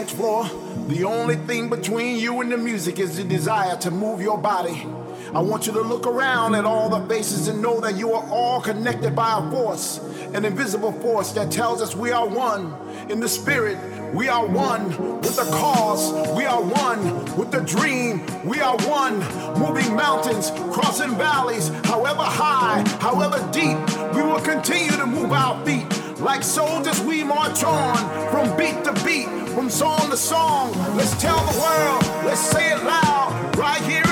dance floor, the only thing between you and the music is the desire to move your body. I want you to look around at all the faces and know that you are all connected by a force, an invisible force that tells us we are one in the spirit. We are one with the cause. We are one with the dream. We are one moving mountains, crossing valleys, however high, however deep. We will continue to move our feet. Like soldiers, we march on from beat to beat, from song to song. Let's tell the world, let's say it loud. Right here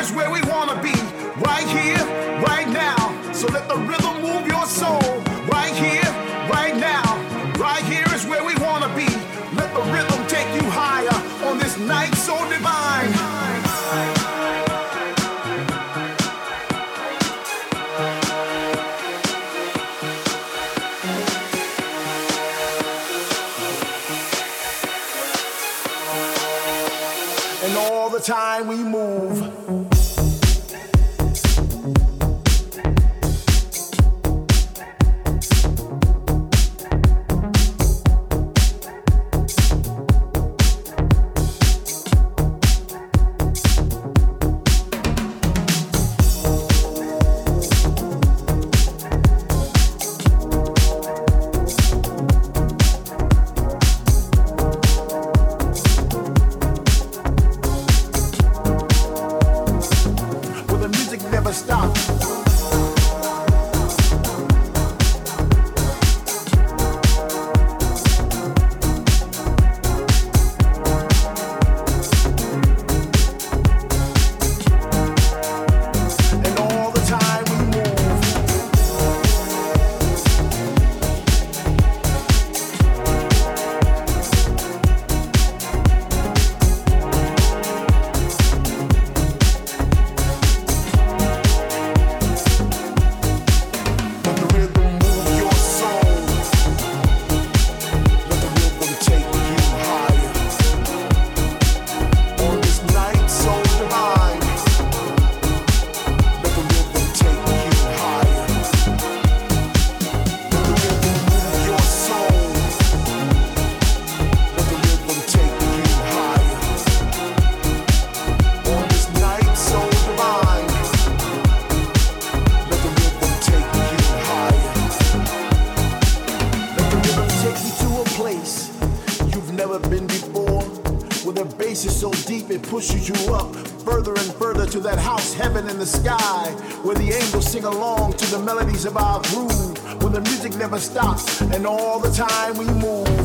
time we move. It pushes you up further and further to that house heaven in the sky. Where the angels sing along to the melodies of our groove. When the music never stops and all the time we move.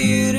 you.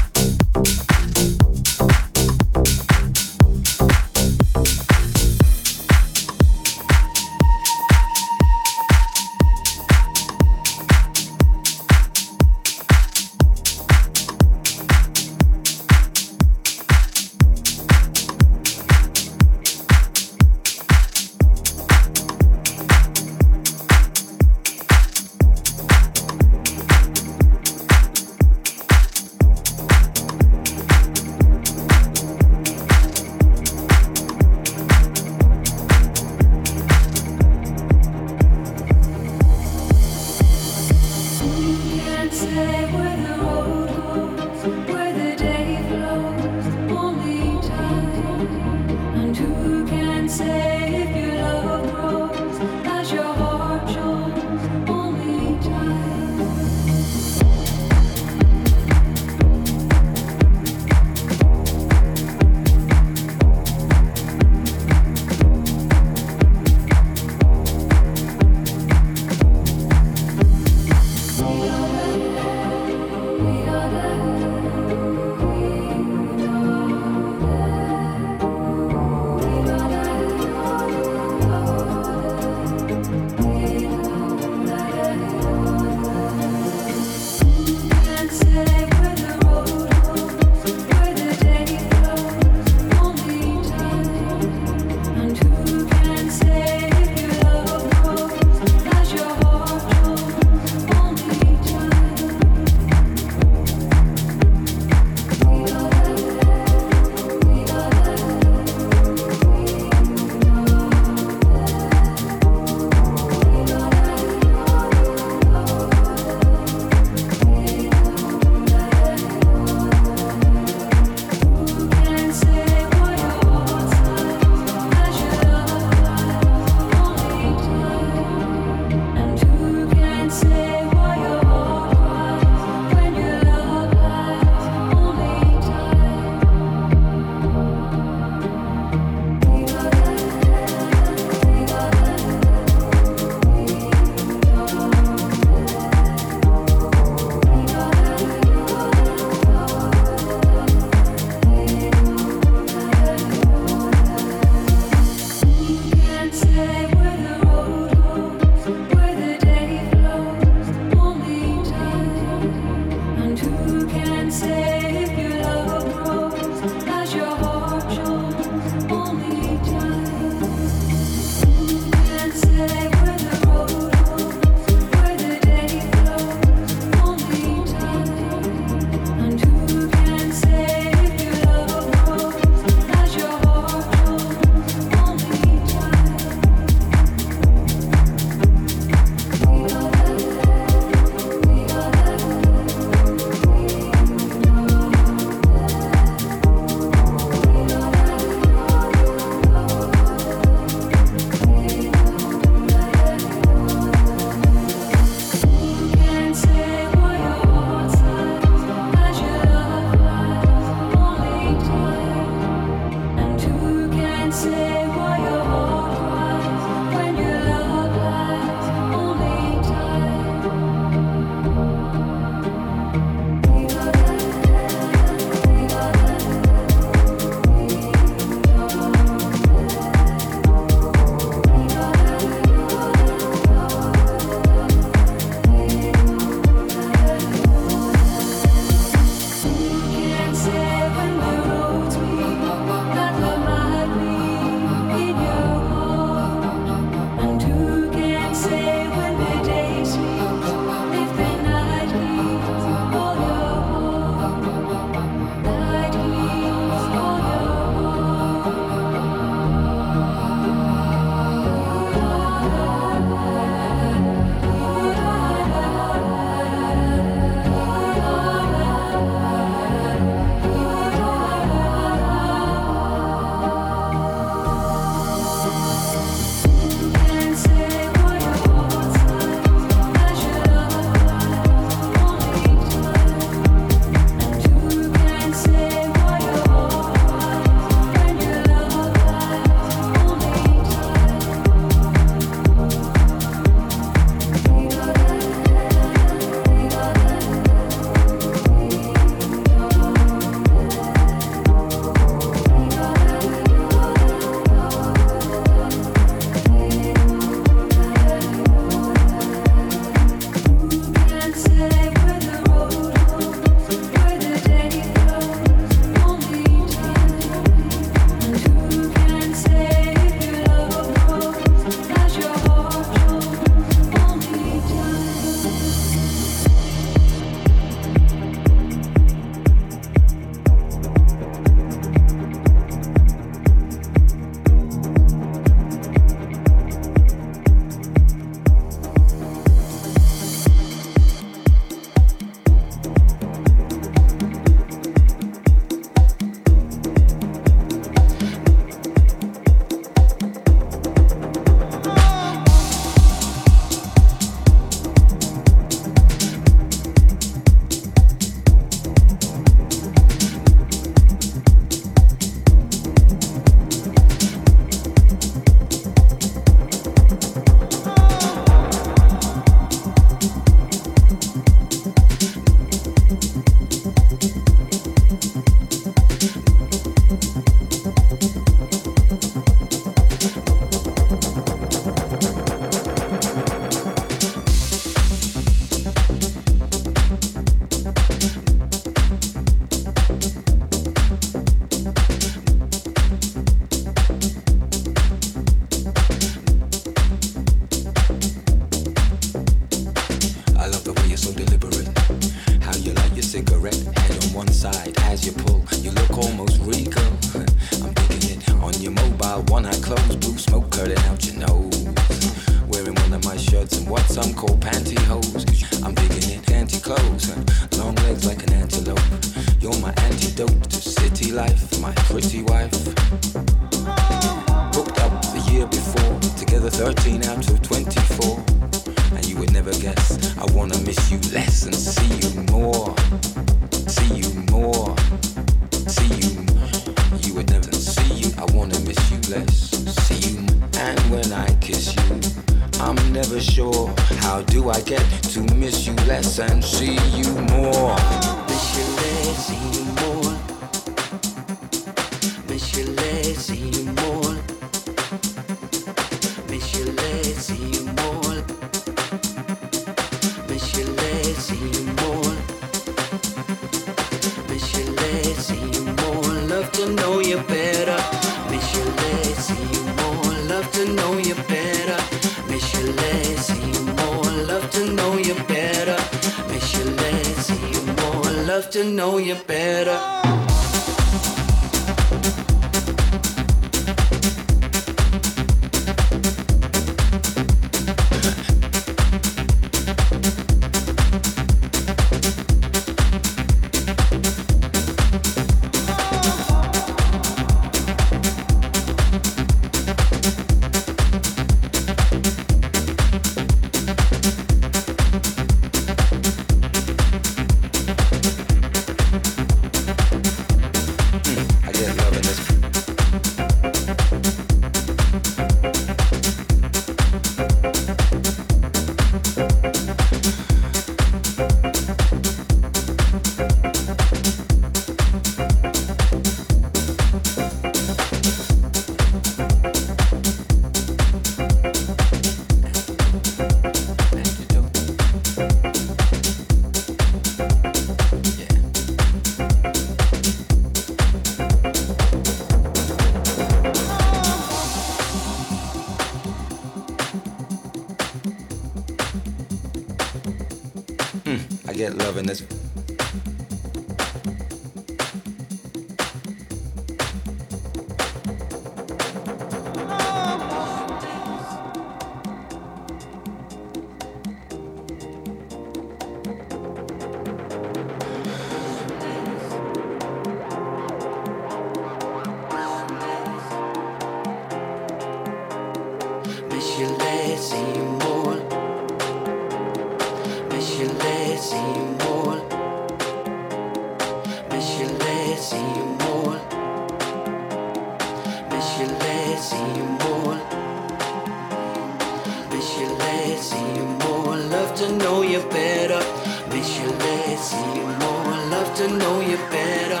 you less, listen, you more. I love to know you better.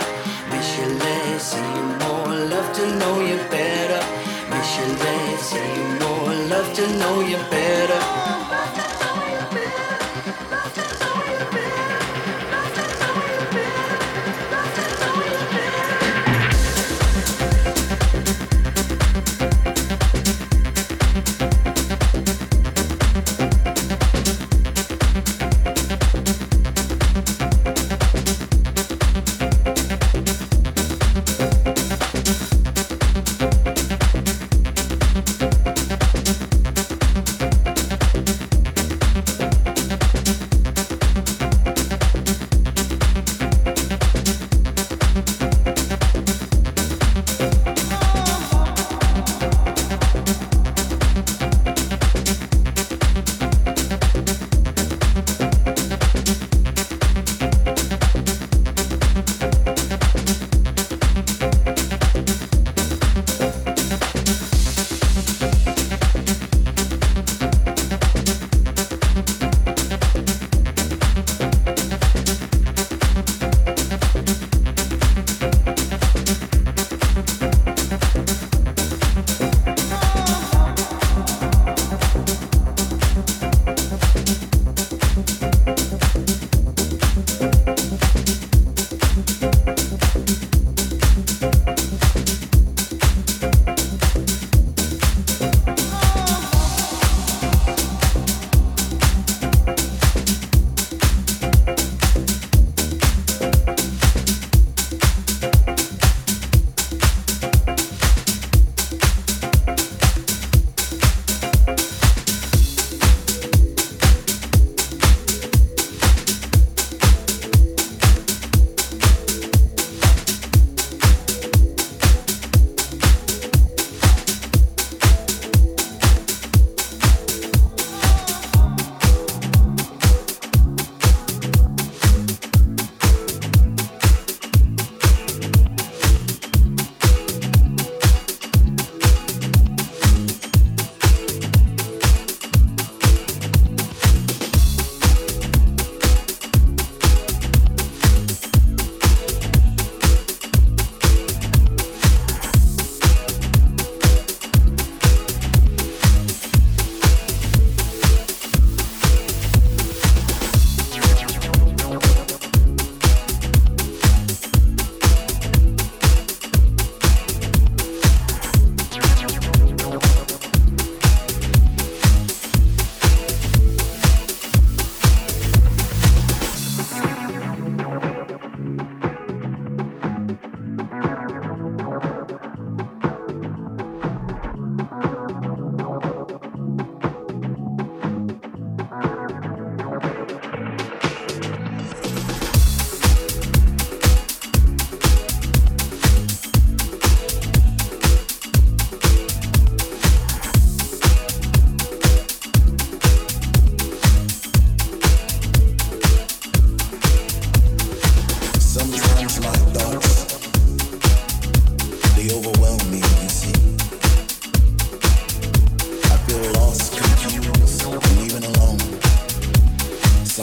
Miss you less, listen, you more. I love to know you better. Miss you less, listen, you more. I love to know you better.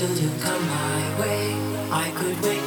till you come my way. I could wait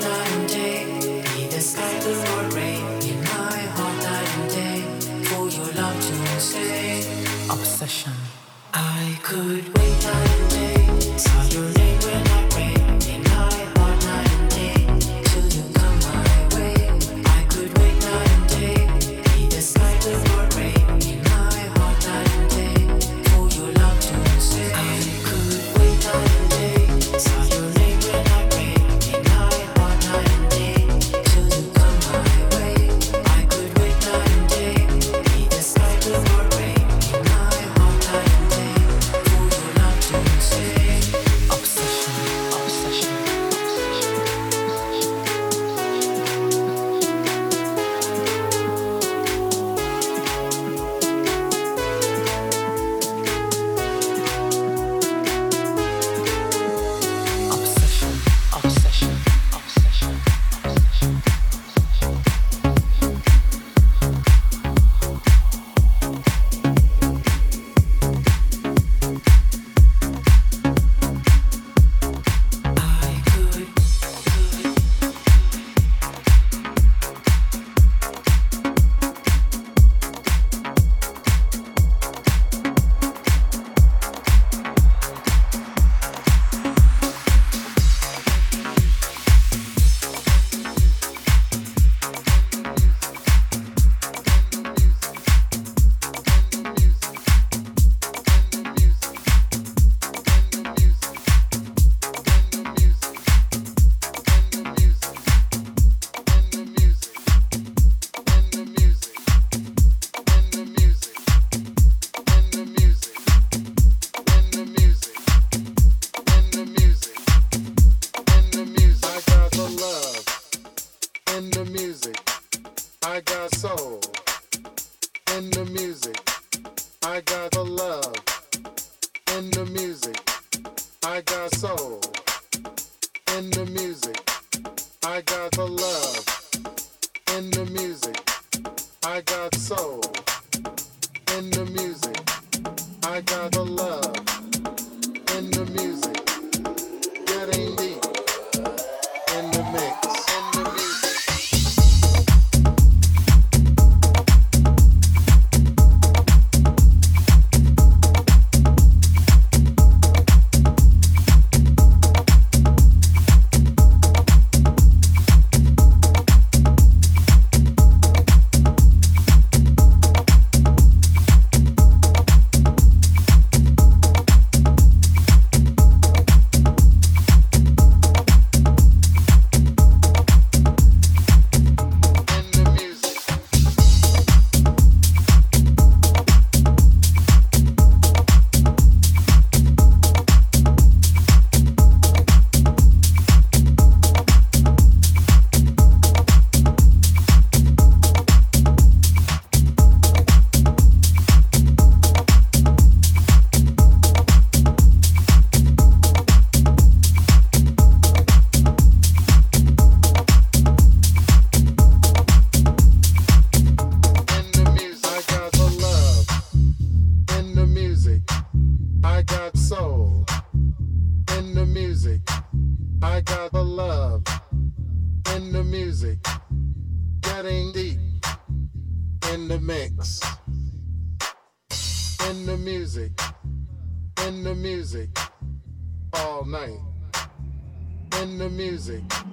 Pablo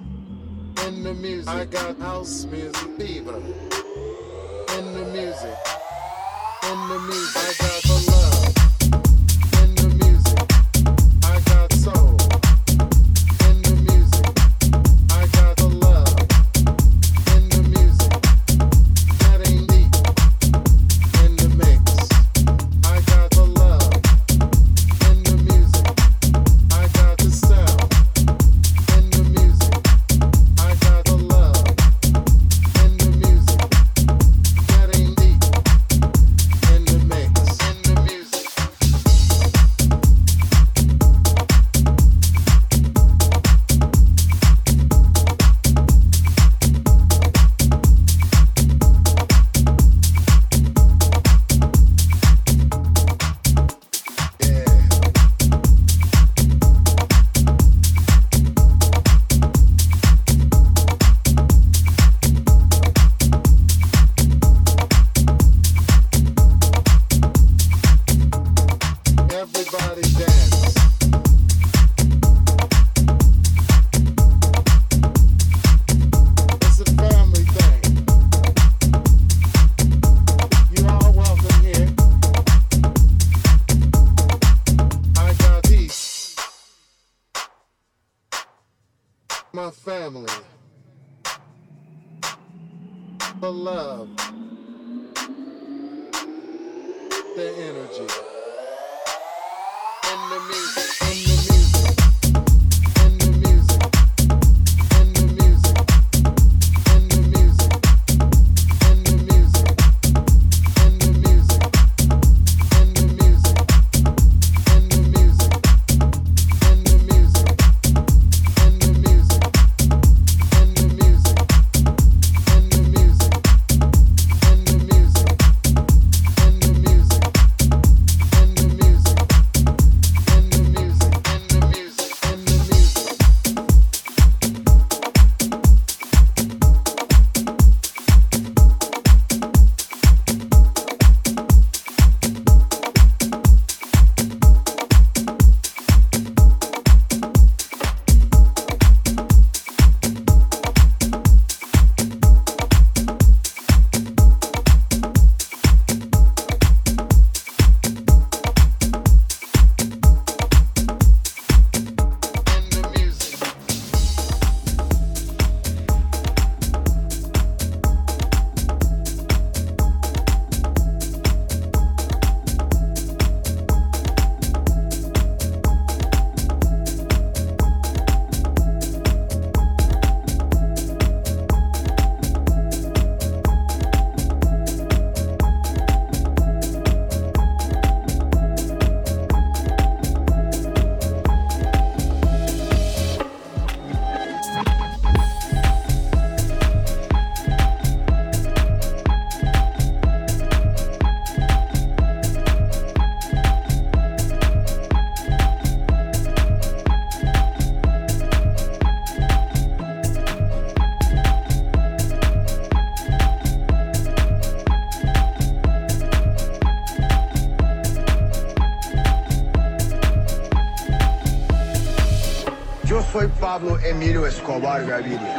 Escobar Gaviria.